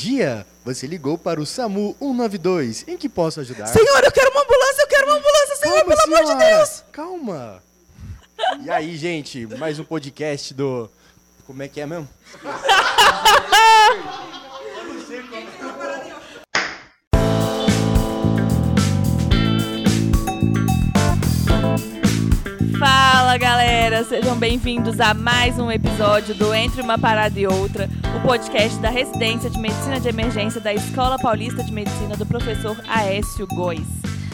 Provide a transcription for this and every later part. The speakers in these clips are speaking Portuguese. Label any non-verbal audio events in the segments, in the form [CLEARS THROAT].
dia, você ligou para o SAMU 192. Em que posso ajudar? Senhor, eu quero uma ambulância, eu quero uma ambulância, Senhor, Calma, pelo amor de senhora. Deus! Calma. E aí, gente, mais um podcast do... Como é que é mesmo? Fala galera, sejam bem-vindos a mais um episódio do Entre uma Parada e Outra, o podcast da Residência de Medicina de Emergência da Escola Paulista de Medicina do professor Aécio Góes.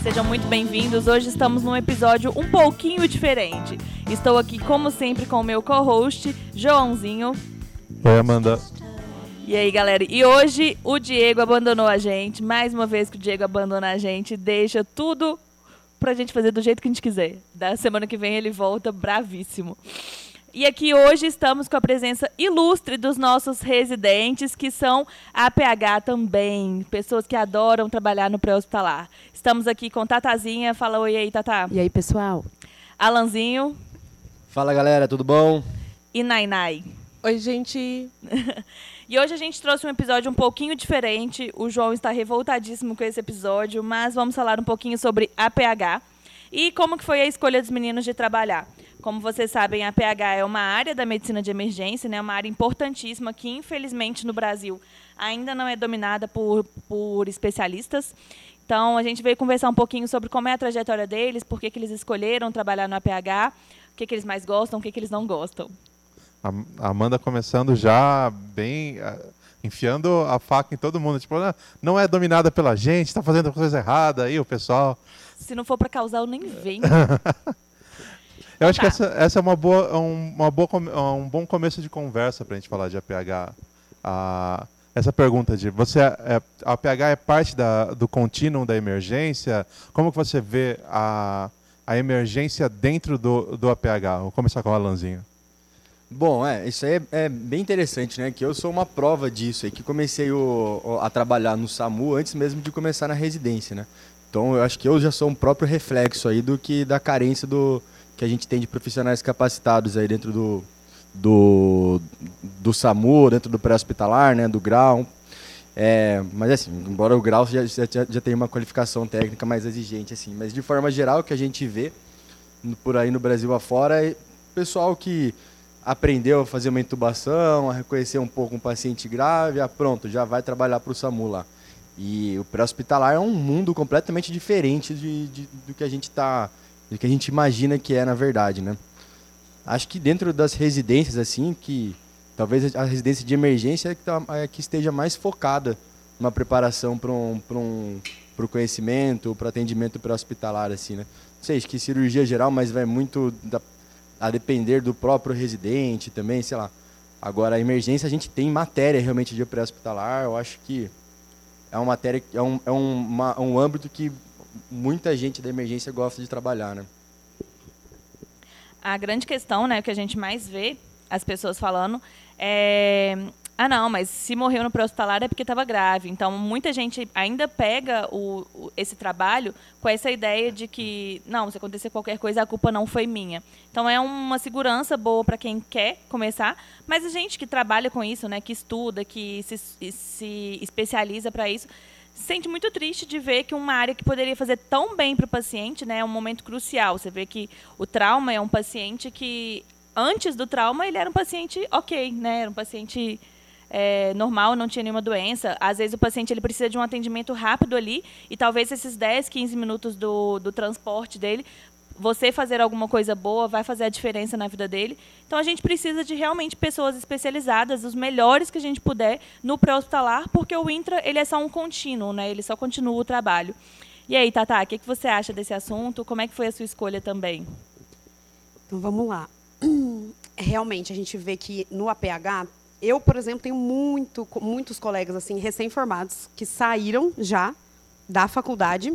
Sejam muito bem-vindos, hoje estamos num episódio um pouquinho diferente. Estou aqui, como sempre, com o meu co-host, Joãozinho. Oi, Amanda. E aí, galera? E hoje o Diego abandonou a gente. Mais uma vez que o Diego abandona a gente, deixa tudo pra gente fazer do jeito que a gente quiser. Da semana que vem ele volta bravíssimo. E aqui hoje estamos com a presença ilustre dos nossos residentes, que são APH também, pessoas que adoram trabalhar no pré-hospitalar. Estamos aqui com Tatazinha. Fala oi aí, Tatá. E aí, pessoal? Alanzinho Fala, galera, tudo bom? e Nainai. Oi, gente. [LAUGHS] E hoje a gente trouxe um episódio um pouquinho diferente. O João está revoltadíssimo com esse episódio, mas vamos falar um pouquinho sobre APH e como que foi a escolha dos meninos de trabalhar. Como vocês sabem, a APH é uma área da medicina de emergência, né? uma área importantíssima que, infelizmente, no Brasil ainda não é dominada por, por especialistas. Então, a gente veio conversar um pouquinho sobre como é a trajetória deles, por que, que eles escolheram trabalhar no APH, o que, que eles mais gostam, o que, que eles não gostam. A Amanda começando já bem. enfiando a faca em todo mundo. Tipo, "Ah, não é dominada pela gente, tá fazendo coisa errada aí, o pessoal. Se não for para causar, eu nem venho. [LAUGHS] Eu acho Tá. que essa, essa é uma boa, um, uma boa, come- um bom começo de conversa pra gente falar de APH. Ah, essa pergunta de você é, é- a APH é parte da, do contínuo da emergência? Como que você vê a, a emergência dentro do, do APH? Vou começar com o Alanzinho. Bom, é, isso aí é, é bem interessante, né? Que eu sou uma prova disso aí, que comecei o- o- a trabalhar no SAMU antes mesmo de começar na residência, né? Então eu acho que eu já sou um próprio reflexo aí do que da carência do que a gente tem de profissionais capacitados aí dentro do, do, do SAMU, dentro do pré-hospitalar, né? Do grau. É, mas assim, embora o grau já, já, já tenha uma qualificação técnica mais exigente, assim. Mas de forma geral, o que a gente vê por aí no Brasil afora é pessoal que aprendeu a fazer uma intubação, a reconhecer um pouco um paciente grave, ah, pronto, já vai trabalhar para o SAMU lá. E o pré-hospitalar é um mundo completamente diferente de, de- do que a gente tá, do que a gente imagina que é na verdade, né? Acho que dentro das residências assim, que talvez a residência de emergência é que, tá- é que esteja mais focada numa preparação para um, para um conhecimento, para atendimento pré-hospitalar assim, né? Não sei, acho que cirurgia geral, mas vai muito da, a depender do próprio residente também, sei lá. Agora, a emergência, a gente tem matéria realmente de pré-hospitalar, eu acho que é uma matéria, é um, é um, uma- um âmbito que muita gente da emergência gosta de trabalhar, né? A grande questão, né, que a gente mais vê as pessoas falando é ah não, mas se morreu no pré-hospitalar é porque estava grave. Então muita gente ainda pega o, o- esse trabalho com essa ideia de que não, se acontecer qualquer coisa a culpa não foi minha. Então é uma segurança boa para quem quer começar, mas a gente que trabalha com isso, né, que estuda, que se, se especializa para isso, se sente muito triste de ver que uma área que poderia fazer tão bem para o paciente, né, é um momento crucial. Você vê que o trauma é um paciente que antes do trauma ele era um paciente ok, né, era um paciente é, normal, não tinha nenhuma doença. Às vezes o paciente ele precisa de um atendimento rápido ali e talvez esses 10, 15 minutos do, do transporte dele, você fazer alguma coisa boa vai fazer a diferença na vida dele. Então a gente precisa de realmente pessoas especializadas, os melhores que a gente puder no pré-hospitalar, porque o intra ele é só um contínuo, né? Ele só continua o trabalho. E aí, Tata, o que, que você acha desse assunto? Como é que foi a sua escolha também? Então vamos lá. [CLEARS THROAT] Realmente, a gente vê que no APH, eu, por exemplo, tenho muito, muitos colegas assim recém-formados que saíram já da faculdade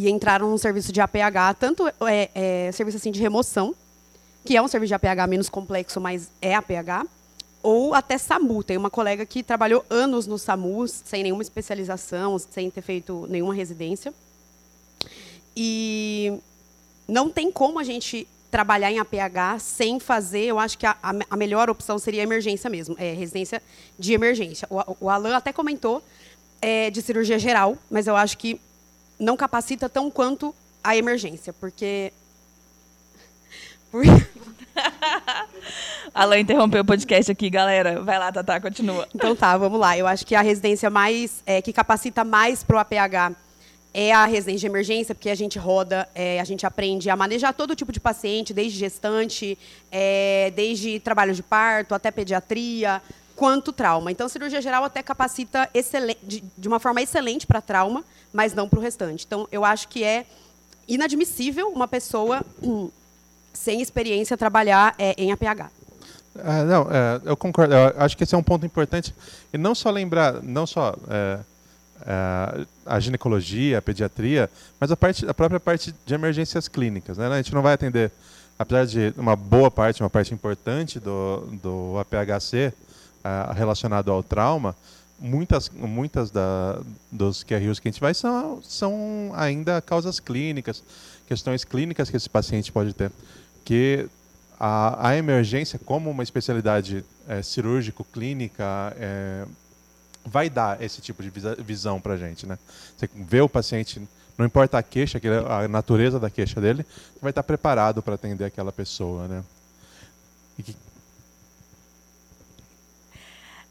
e entraram no serviço de APH, tanto é, é, serviço assim de remoção, que é um serviço de APH menos complexo, mas é APH, ou até SAMU. Tem uma colega que trabalhou anos no SAMU, sem nenhuma especialização, sem ter feito nenhuma residência. E não tem como a gente trabalhar em APH sem fazer, eu acho que a, a, melhor opção seria emergência mesmo, é, residência de emergência. O, o Alan até comentou é, de cirurgia geral, mas eu acho que não capacita tão quanto a emergência, porque. [LAUGHS] Por... [LAUGHS] Alan interrompeu o podcast aqui, galera. Vai lá, Tatá, continua. Então tá, vamos lá. Eu acho que a residência mais é, que capacita mais para o APH é a residência de emergência, porque a gente roda, é, a gente aprende a manejar todo tipo de paciente, desde gestante, é, desde trabalho de parto até pediatria, quanto trauma. Então, cirurgia geral até capacita de, uma forma excelente para trauma, mas não para o restante. Então, eu acho que é inadmissível uma pessoa hum, sem experiência trabalhar é, em APH. É, não, é, eu concordo. Eu acho que esse é um ponto importante. E não só lembrar, não só é, é, a ginecologia, a pediatria, mas a, parte, a própria parte de emergências clínicas. Né? A gente não vai atender, apesar de uma boa parte, uma parte importante do, do APHC relacionado ao trauma, muitas, muitas da, dos QRUs que a gente vai são, são ainda causas clínicas, questões clínicas que esse paciente pode ter. Que a, a emergência, como uma especialidade é, cirúrgico-clínica, é, vai dar esse tipo de visão para a gente. Né? Você vê o paciente, não importa a queixa, a natureza da queixa dele, vai estar preparado para atender aquela pessoa. Né? Que...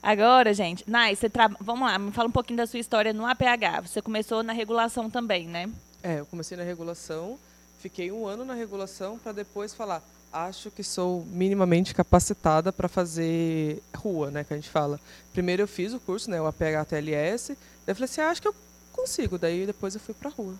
Agora, gente, Nai, você tra... vamos lá, me fala um pouquinho da sua história no APH. Você começou na regulação também, né? É, eu comecei na regulação, fiquei um ano na regulação para depois falar, acho que sou minimamente capacitada para fazer rua, né, que a gente fala. Primeiro eu fiz o curso, né, o APH-TLS, daí eu falei assim, ah, acho que eu consigo, daí depois eu fui para rua.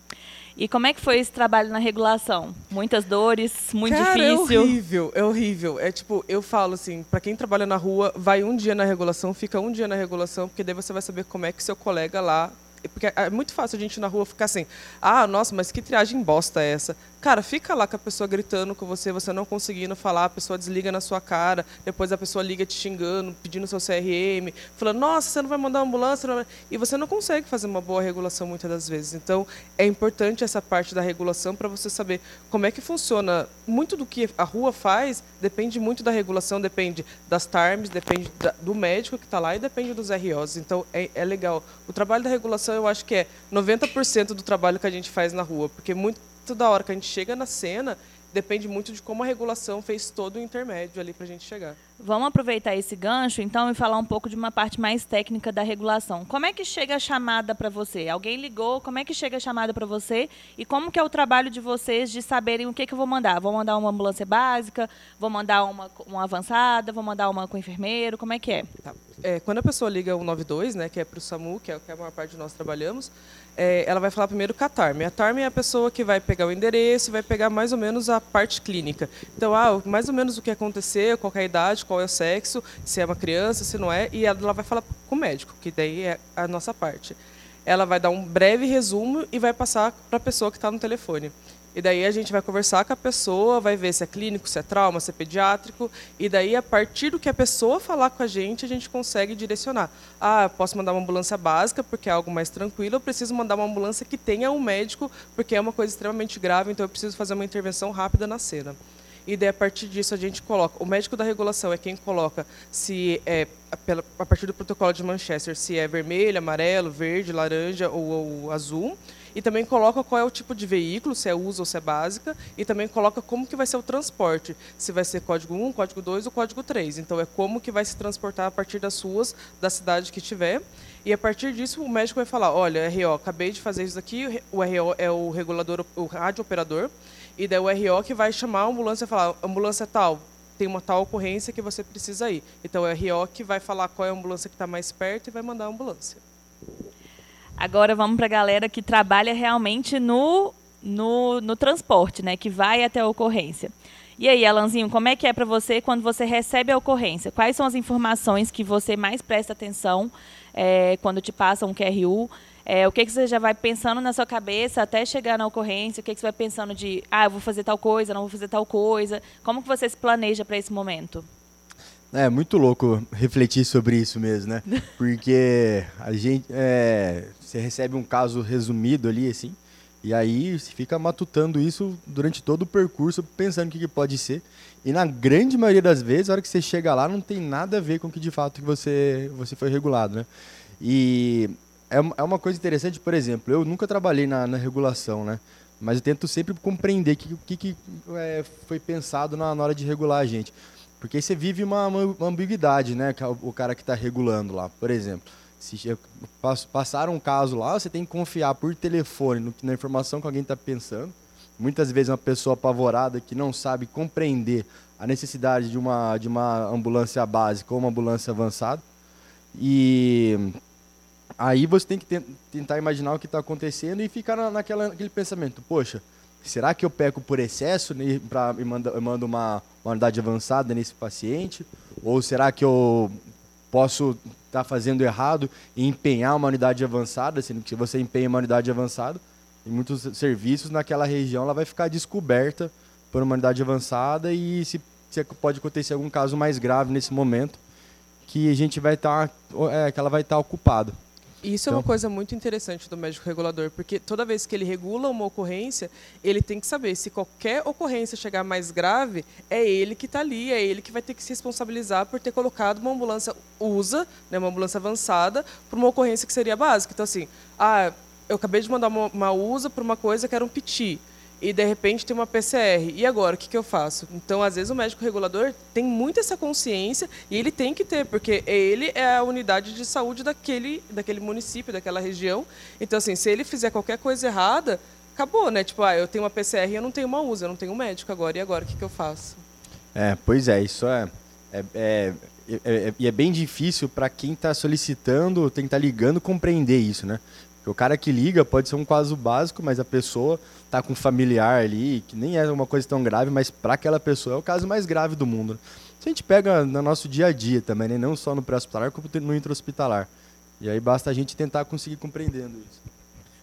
E como é que foi esse trabalho na regulação? Muitas dores, muito Cara, difícil? É horrível, é horrível. É tipo, eu falo assim, para quem trabalha na rua, vai um dia na regulação, fica um dia na regulação, porque daí você vai saber como é que seu colega lá porque é muito fácil a gente na rua ficar assim, ah, nossa, mas que triagem bosta é essa? Cara, fica lá com a pessoa gritando com você, você não conseguindo falar, a pessoa desliga na sua cara, depois a pessoa liga te xingando, pedindo seu CRM, falando, nossa, você não vai mandar ambulância, e você não consegue fazer uma boa regulação muitas das vezes. Então, é importante essa parte da regulação para você saber como é que funciona. Muito do que a rua faz depende muito da regulação, depende das TARMs, depende da, do médico que está lá e depende dos ROs. Então, é, é legal. O trabalho da regulação, eu acho que é 90% do trabalho que a gente faz na rua, porque muito da hora que a gente chega na cena depende muito de como a regulação fez todo o intermédio ali para a gente chegar. Vamos aproveitar esse gancho, então, e falar um pouco de uma parte mais técnica da regulação. Como é que chega a chamada para você? Alguém ligou, como é que chega a chamada para você? E como que é o trabalho de vocês de saberem o que, que eu vou mandar? Vou mandar uma ambulância básica? Vou mandar uma, uma avançada? Vou mandar uma com enfermeiro? Como é que é? Tá. é quando a pessoa liga o 92, né, que é para o SAMU, que é o que a maior parte de nós trabalhamos, é, ela vai falar primeiro com a TARM. A TARM é a pessoa que vai pegar o endereço, vai pegar mais ou menos a parte clínica. Então, ah, mais ou menos o que aconteceu, qual é a idade, qual é o sexo, se é uma criança, se não é, e ela vai falar com o médico, que daí é a nossa parte. Ela vai dar um breve resumo e vai passar para a pessoa que está no telefone. E daí a gente vai conversar com a pessoa, vai ver se é clínico, se é trauma, se é pediátrico. E daí, a partir do que a pessoa falar com a gente, a gente consegue direcionar. Ah, posso mandar uma ambulância básica, porque é algo mais tranquilo. Eu preciso mandar uma ambulância que tenha um médico, porque é uma coisa extremamente grave, então eu preciso fazer uma intervenção rápida na cena e daí a partir disso a gente coloca, o médico da regulação é quem coloca se é a partir do protocolo de Manchester, se é vermelho, amarelo, verde, laranja ou, ou azul, e também coloca qual é o tipo de veículo, se é uso ou se é básica, e também coloca como que vai ser o transporte, se vai ser código 1, código 2 ou código 3. Então é como que vai se transportar a partir das ruas da cidade que tiver. E a partir disso o médico vai falar, olha, RO, acabei de fazer isso aqui, o RO é o regulador, o rádio operador, e daí o RO que vai chamar a ambulância e falar, ambulância tal, tem uma tal ocorrência que você precisa ir. Então é o RO que vai falar qual é a ambulância que está mais perto e vai mandar a ambulância. Agora vamos para a galera que trabalha realmente no, no, no transporte, né? Que vai até a ocorrência. E aí, Alanzinho, como é que é para você quando você recebe a ocorrência? Quais são as informações que você mais presta atenção é, quando te passa um QRU? É, o que, que você já vai pensando na sua cabeça até chegar na ocorrência? O que, que você vai pensando de, ah, eu vou fazer tal coisa, não vou fazer tal coisa? Como que você se planeja para esse momento? É muito louco refletir sobre isso mesmo, né? [LAUGHS] Porque a gente, é, você recebe um caso resumido ali, assim, E aí você fica matutando isso durante todo o percurso, pensando o que, que pode ser. E na grande maioria das vezes, a hora que você chega lá, não tem nada a ver com o que de fato que você, você foi regulado, né? E é uma coisa interessante, por exemplo, eu nunca trabalhei na, na regulação, né? Mas eu tento sempre compreender o que, que, que é, foi pensado na, na hora de regular a gente. Porque aí você vive uma, uma ambiguidade, né? O cara que está regulando lá, por exemplo. Se passar um caso lá, você tem que confiar por telefone no, na informação que alguém está pensando. Muitas vezes uma pessoa apavorada que não sabe compreender a necessidade de uma, de uma ambulância básica ou uma ambulância avançada. E aí você tem que tentar imaginar o que está acontecendo e ficar na, naquela, naquele pensamento, poxa, será que eu peco por excesso e, pra, e mando, eu mando uma, uma unidade avançada nesse paciente? Ou será que eu posso estar tá fazendo errado e empenhar uma unidade avançada, sendo que se você empenha uma unidade avançada, em muitos serviços naquela região ela vai ficar descoberta por uma unidade avançada e se, se pode acontecer algum caso mais grave nesse momento que a gente vai estar tá, é, que ela vai estar tá ocupada. Isso então... é uma então coisa muito interessante do médico regulador, porque toda vez que ele regula uma ocorrência, ele tem que saber se qualquer ocorrência chegar mais grave, é ele que está ali, é ele que vai ter que se responsabilizar por ter colocado uma ambulância USA, né, uma ambulância avançada, para uma ocorrência que seria básica. Então, assim, ah, eu acabei de mandar uma, uma USA para uma coisa que era um piti e de repente tem uma PCR. E agora, o que, que eu faço? Então, às vezes, o médico regulador tem muito essa consciência e ele tem que ter, porque ele é a unidade de saúde daquele, daquele município, daquela região. Então, assim, se ele fizer qualquer coisa errada, acabou, né? Tipo, ah, eu tenho uma PCR e eu não tenho uma USA, eu não tenho um médico agora. E agora, o que, que eu faço? É, pois é, isso é. é, é e é, é, é, bem difícil para quem está solicitando, tem que estar tá ligando, compreender isso, né? O cara que liga pode ser um caso básico, mas a pessoa tá com um familiar ali, que nem é uma coisa tão grave, mas para aquela pessoa é o caso mais grave do mundo. Isso a gente pega no nosso dia a dia também, né? não só no pré-hospitalar, como no intra-hospitalar. E aí basta a gente tentar conseguir compreendendo isso.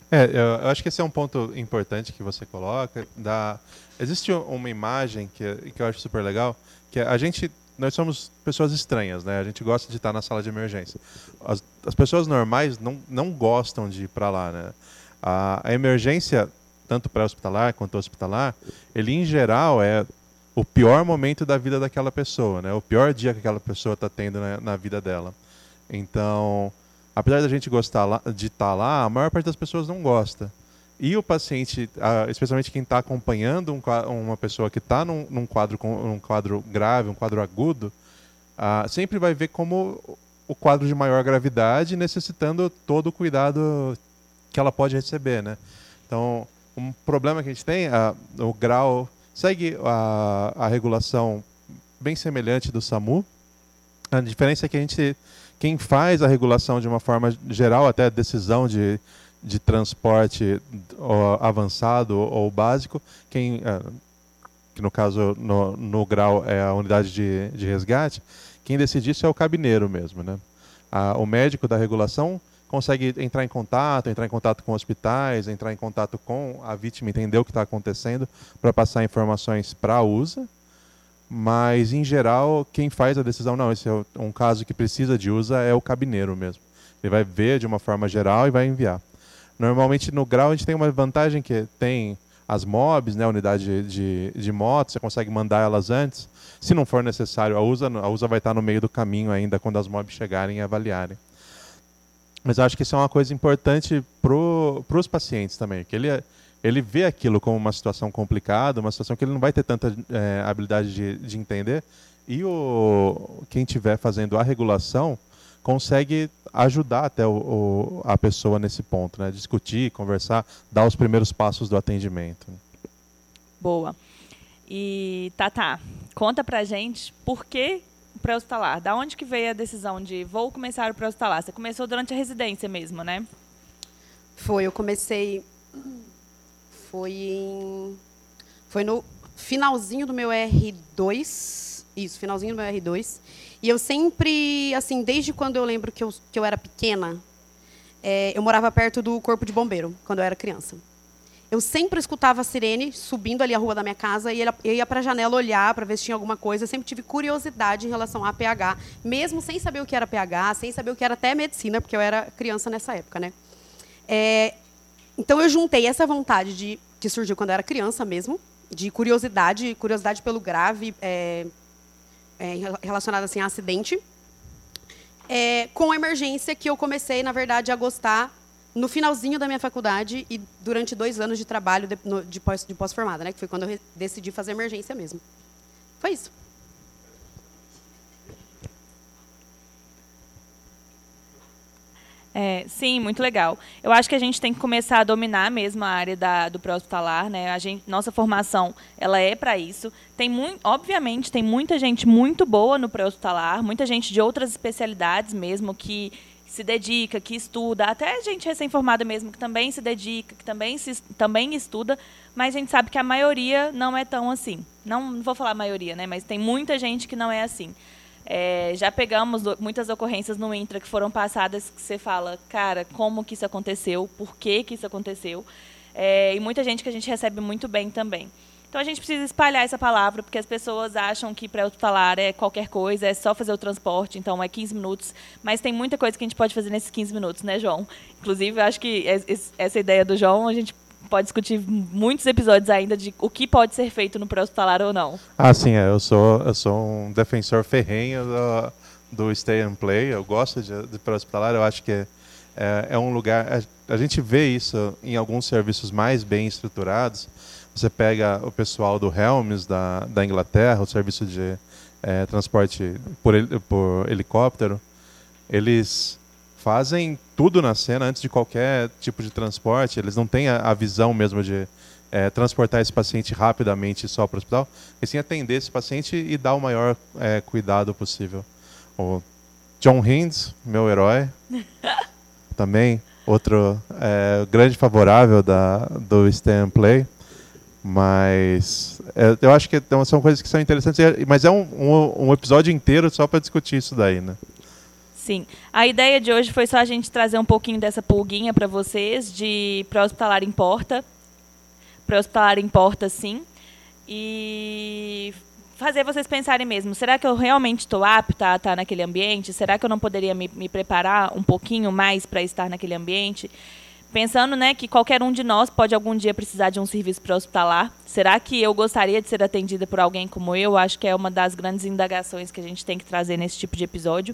É, eu acho que esse é um ponto importante que você coloca. Da... Existe uma imagem que, que eu acho super legal, que a gente nós somos pessoas estranhas, né? A gente gosta de estar na sala de emergência. As, as pessoas normais não, não gostam de ir para lá, né? A, a emergência, tanto pré-hospitalar quanto hospitalar, ele em geral é o pior momento da vida daquela pessoa, né? O pior dia que aquela pessoa está tendo na, na, vida dela. Então, apesar da gente gostar lá, de estar lá, a maior parte das pessoas não gosta. E o paciente, especialmente quem está acompanhando uma pessoa que está num, num, quadro, num quadro grave, um quadro agudo, sempre vai ver como o quadro de maior gravidade necessitando todo o cuidado que ela pode receber, né? Então, um problema que a gente tem, o grau segue a, a regulação bem semelhante do SAMU. A diferença é que a gente, quem faz a regulação de uma forma geral, até a decisão de de transporte avançado ou básico, quem, é, que no caso no, no grau é a unidade de, de resgate, quem decide isso é o cabineiro mesmo. Né? A, o médico da regulação consegue entrar em contato, entrar em contato com hospitais, entrar em contato com a vítima, entender o que está acontecendo para passar informações para a USA. Mas, em geral, quem faz a decisão, não, esse é um caso que precisa de USA, é o cabineiro mesmo. Ele vai ver de uma forma geral e vai enviar. Normalmente no grau a gente tem uma vantagem que tem as mobs, né, a unidade de, de, de moto, você consegue mandar elas antes. Se não for necessário, a USA, a USA vai estar no meio do caminho ainda quando as mobs chegarem e avaliarem. Mas eu acho que isso é uma coisa importante para os pacientes também, que ele, ele vê aquilo como uma situação complicada, uma situação que ele não vai ter tanta é, habilidade de, de entender. E o, quem estiver fazendo a regulação consegue ajudar até o, o, a pessoa nesse ponto, né? Discutir, conversar, dar os primeiros passos do atendimento. Boa. E Tata, conta pra gente por que pré-hospitalar? Da onde que veio a decisão de vou começar o pré-hospitalar? Você começou durante a residência mesmo, né? Foi, eu comecei foi em foi no finalzinho do meu R2, isso, finalzinho do meu R2. E eu sempre, assim, desde quando eu lembro que eu, que eu era pequena, é, eu morava perto do corpo de bombeiro, quando eu era criança. Eu sempre escutava a sirene subindo ali a rua da minha casa e eu ia para a janela olhar para ver se tinha alguma coisa. Eu sempre tive curiosidade em relação a pH, mesmo sem saber o que era pH, sem saber o que era até medicina, porque eu era criança nessa época, né? É, então eu juntei essa vontade de que surgiu quando eu era criança mesmo, de curiosidade, curiosidade pelo grave, é, é, relacionada assim a acidente, é, com a emergência que eu comecei, na verdade, a gostar no finalzinho da minha faculdade e durante dois anos de trabalho de, de pós, pós-formada, né? Que foi quando eu decidi fazer emergência mesmo. Foi isso. É, sim, muito legal. Eu acho que a gente tem que começar a dominar mesmo a área da, do pré-hospitalar, né? A gente, nossa formação, ela é para isso. Tem muito, obviamente, tem muita gente muito boa no pré-hospitalar, muita gente de outras especialidades mesmo que se dedica, que estuda, até gente recém-formada mesmo que também se dedica, que também se também estuda, mas a gente sabe que a maioria não é tão assim. Não, não vou falar maioria, né? Mas tem muita gente que não é assim. É, já pegamos muitas ocorrências no Intra que foram passadas que você fala, cara, como que isso aconteceu, por que, que isso aconteceu. É, e muita gente que a gente recebe muito bem também. Então a gente precisa espalhar essa palavra, porque as pessoas acham que pré-hospitalar é qualquer coisa, é só fazer o transporte, então é 15 minutos. Mas tem muita coisa que a gente pode fazer nesses 15 minutos, né, João? Inclusive, eu acho que essa ideia do João, a gente pode discutir muitos episódios ainda de o que pode ser feito no pré-hospitalar ou não. Ah, sim, é. eu sou eu sou um defensor ferrenho do, do stay and play. Eu gosto de, de pré-hospitalar. Eu acho que é, é, é um lugar. A, a, gente vê isso em alguns serviços mais bem estruturados. Você pega o pessoal do Helms da, da Inglaterra, o serviço de é, transporte por, por helicóptero. Eles fazem tudo na cena antes de qualquer tipo de transporte. Eles não têm a, a visão mesmo de é, transportar esse paciente rapidamente só para o hospital, e sim atender esse paciente e dar o maior é, cuidado possível. O John Hinds, meu herói, [LAUGHS] também outro é, grande favorável da, do Stand Play. Mas é, eu acho que são coisas que são interessantes, mas é um, um, um episódio inteiro só para discutir isso daí, né? Sim. A ideia de hoje foi só a gente trazer um pouquinho dessa pulguinha para vocês de pré-hospitalar importa. Pré-hospitalar importa sim. E fazer vocês pensarem mesmo, será que eu realmente estou apta a estar naquele ambiente? Será que eu não poderia me, me preparar um pouquinho mais para estar naquele ambiente? Pensando né, que qualquer um de nós pode algum dia precisar de um serviço pré-hospitalar. Será que eu gostaria de ser atendida por alguém como eu? Acho que é uma das grandes indagações que a gente tem que trazer nesse tipo de episódio.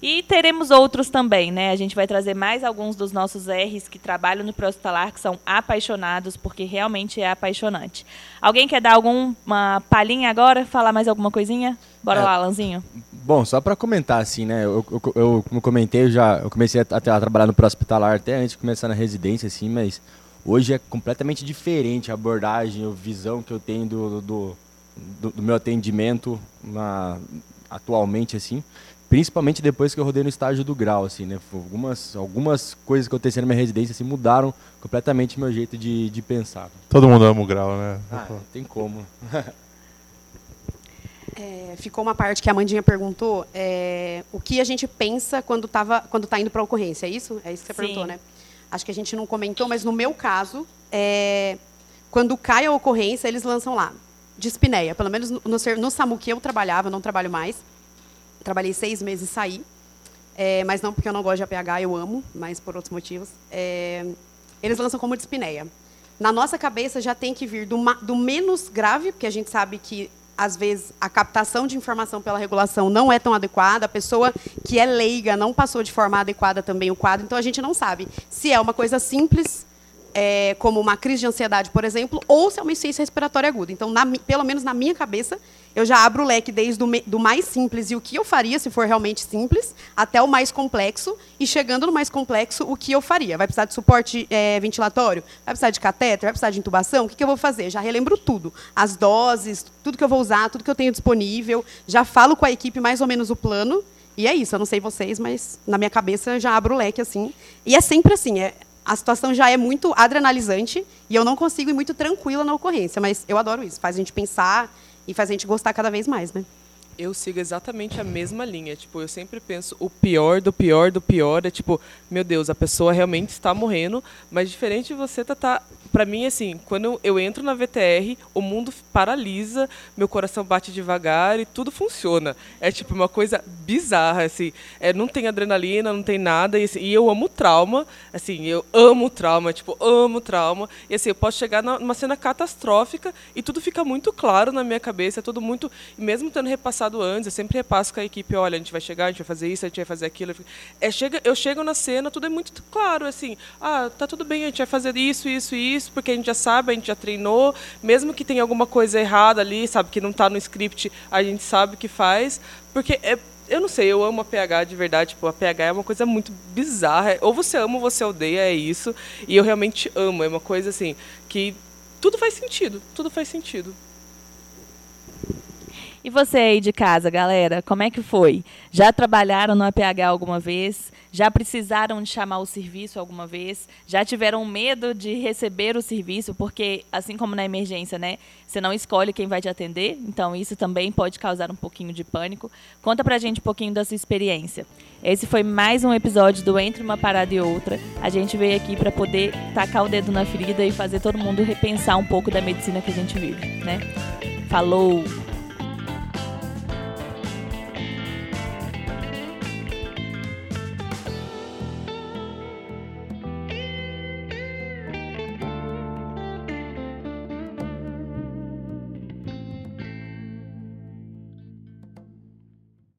E teremos outros também, né? A gente vai trazer mais alguns dos nossos R's que trabalham no pré-hospitalar, que são apaixonados, porque realmente é apaixonante. Alguém quer dar alguma palhinha agora? Falar mais alguma coisinha? Bora é, lá, Alanzinho. Bom, só para comentar assim, né? Eu, eu, eu, como comentei, eu já eu comecei a, a, a trabalhar no pré-hospitalar até antes de começar na residência, assim, mas hoje é completamente diferente a abordagem, a visão que eu tenho do, do, do, do meu atendimento na, atualmente, assim. Principalmente depois que eu rodei no estágio do grau, assim, né? Algumas, algumas coisas que aconteceram na minha residência assim, mudaram completamente meu jeito de, de pensar. Todo mundo ama o grau, né? Ah, tem como. [LAUGHS] É, ficou uma parte que a Mandinha perguntou, é, o que a gente pensa quando está quando tá indo para a ocorrência, é isso? É isso que você Sim. perguntou, né? Acho que a gente não comentou, mas no meu caso, é, quando cai a ocorrência, eles lançam lá, dispneia. Pelo menos no, no, no SAMU que eu trabalhava, eu não trabalho mais. Trabalhei seis meses e saí. É, mas não porque eu não gosto de APH, eu amo, mas por outros motivos. É, eles lançam como dispneia. Na nossa cabeça já tem que vir do, do menos grave, porque a gente sabe que às vezes, a captação de informação pela regulação não é tão adequada, a pessoa que é leiga não passou de forma adequada também o quadro, então a gente não sabe se é uma coisa simples, é, como uma crise de ansiedade, por exemplo, ou se é uma insuficiência respiratória aguda. Então, na, pelo menos na minha cabeça, eu já abro o leque desde o do mais simples e o que eu faria se for realmente simples, até o mais complexo, e chegando no mais complexo, o que eu faria. Vai precisar de suporte é, ventilatório? Vai precisar de catéter? Vai precisar de intubação? O que, que eu vou fazer? Já relembro tudo. As doses, tudo que eu vou usar, tudo que eu tenho disponível. Já falo com a equipe mais ou menos o plano. E é isso, eu não sei vocês, mas na minha cabeça já abro o leque assim. E é sempre assim, é, a situação já é muito adrenalizante e eu não consigo ir muito tranquila na ocorrência, mas eu adoro isso, faz a gente pensar e faz a gente gostar cada vez mais, né? Eu sigo exatamente a mesma linha. Tipo, eu sempre penso o pior do pior do pior. É tipo, meu Deus, a pessoa realmente está morrendo. Mas diferente de você, tá, tá para mim, assim, quando eu, entro na VTR, o mundo paralisa, meu coração bate devagar e tudo funciona. É tipo uma coisa bizarra, assim. É, não tem adrenalina, não tem nada. E, assim, e eu amo trauma, assim, eu amo trauma, tipo, amo trauma. E assim, eu posso chegar numa cena catastrófica e tudo fica muito claro na minha cabeça, é tudo muito. Mesmo tendo repassado antes, eu sempre repasso com a equipe: olha, a gente vai chegar, a gente vai fazer isso, a gente vai fazer aquilo. É, chega, eu chego na cena, tudo é muito claro, assim. Ah, tá tudo bem, a gente vai fazer isso, isso, isso porque a gente já sabe, a gente já treinou, mesmo que tenha alguma coisa errada ali, sabe, que não está no script, a gente sabe o que faz, porque é, eu não sei, eu amo a PH de verdade, tipo, a PH é uma coisa muito bizarra, ou você ama ou você odeia, é isso, e eu realmente amo, é uma coisa assim, que tudo faz sentido, tudo faz sentido. E você aí de casa, galera, como é que foi? Já trabalharam no APH alguma vez? Já precisaram de chamar o serviço alguma vez? Já tiveram medo de receber o serviço? Porque, assim como na emergência, né? Você não escolhe quem vai te atender, então isso também pode causar um pouquinho de pânico. Conta pra gente um pouquinho da sua experiência. Esse foi mais um episódio do Entre uma Parada e Outra. A gente veio aqui para poder tacar o dedo na ferida e fazer todo mundo repensar um pouco da medicina que a gente vive, né? Falou!